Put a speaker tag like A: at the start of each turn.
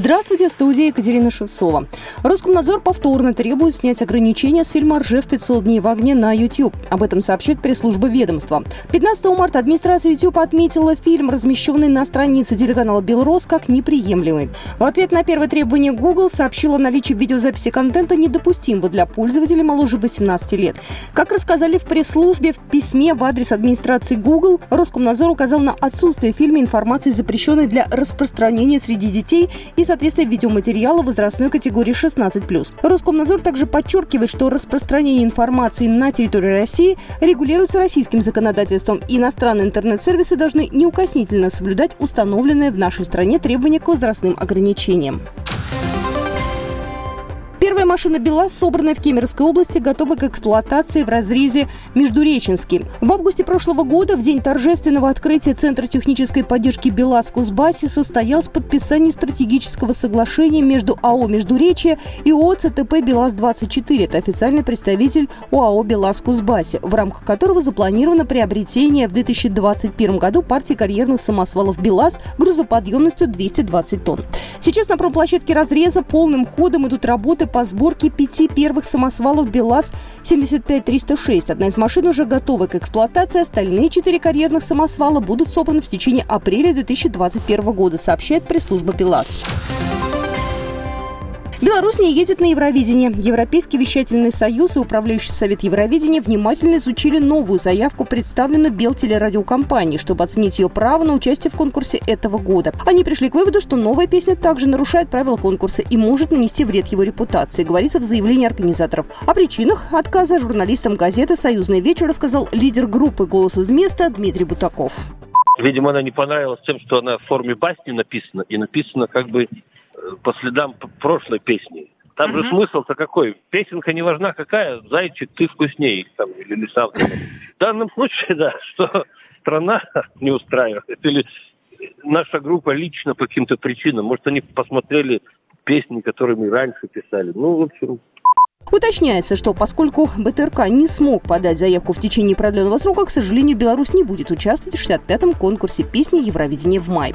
A: Здравствуйте, в студии Екатерина Шевцова. Роскомнадзор повторно требует снять ограничения с фильма «Ржев 500 дней в огне» на YouTube. Об этом сообщит пресс-служба ведомства. 15 марта администрация YouTube отметила фильм, размещенный на странице телеканала «Белрос», как неприемлемый. В ответ на первое требование Google сообщила о наличии видеозаписи контента недопустимого для пользователей моложе 18 лет. Как рассказали в пресс-службе, в письме в адрес администрации Google Роскомнадзор указал на отсутствие в фильме информации, запрещенной для распространения среди детей и соответствие видеоматериала возрастной категории 16+. Роскомнадзор также подчеркивает, что распространение информации на территории России регулируется российским законодательством, иностранные интернет-сервисы должны неукоснительно соблюдать установленные в нашей стране требования к возрастным ограничениям. Первая машина БелАЗ, собранная в Кемеровской области, готова к эксплуатации в разрезе Междуреченский. В августе прошлого года, в день торжественного открытия Центра технической поддержки БелАЗ в Кузбассе, состоялось подписание стратегического соглашения между АО «Междуречье» и ООО ЦТП «БелАЗ-24». Это официальный представитель ОАО «БелАЗ» в Кузбассе, в рамках которого запланировано приобретение в 2021 году партии карьерных самосвалов БелАЗ грузоподъемностью 220 тонн. Сейчас на промплощадке разреза полным ходом идут работы по по сборке пяти первых самосвалов БелАЗ-75306. Одна из машин уже готова к эксплуатации. Остальные четыре карьерных самосвала будут собраны в течение апреля 2021 года, сообщает пресс-служба БелАЗ. Беларусь не едет на Евровидение. Европейский вещательный союз и управляющий совет Евровидения внимательно изучили новую заявку, представленную Белтелерадиокомпанией, чтобы оценить ее право на участие в конкурсе этого года. Они пришли к выводу, что новая песня также нарушает правила конкурса и может нанести вред его репутации, говорится в заявлении организаторов. О причинах отказа журналистам газеты «Союзный вечер» рассказал лидер группы «Голос из места» Дмитрий Бутаков.
B: Видимо, она не понравилась тем, что она в форме басни написана, и написана как бы по следам прошлой песни. Там uh-huh. же смысл-то какой? Песенка не важна какая, зайчик, ты вкуснее, там, или лиса. В данном случае, да, что страна не устраивает, или наша группа лично по каким-то причинам, может, они посмотрели песни, которые мы раньше писали. Ну, в общем,
A: Уточняется, что поскольку БТРК не смог подать заявку в течение продленного срока, к сожалению, Беларусь не будет участвовать в 65-м конкурсе песни Евровидения в мае.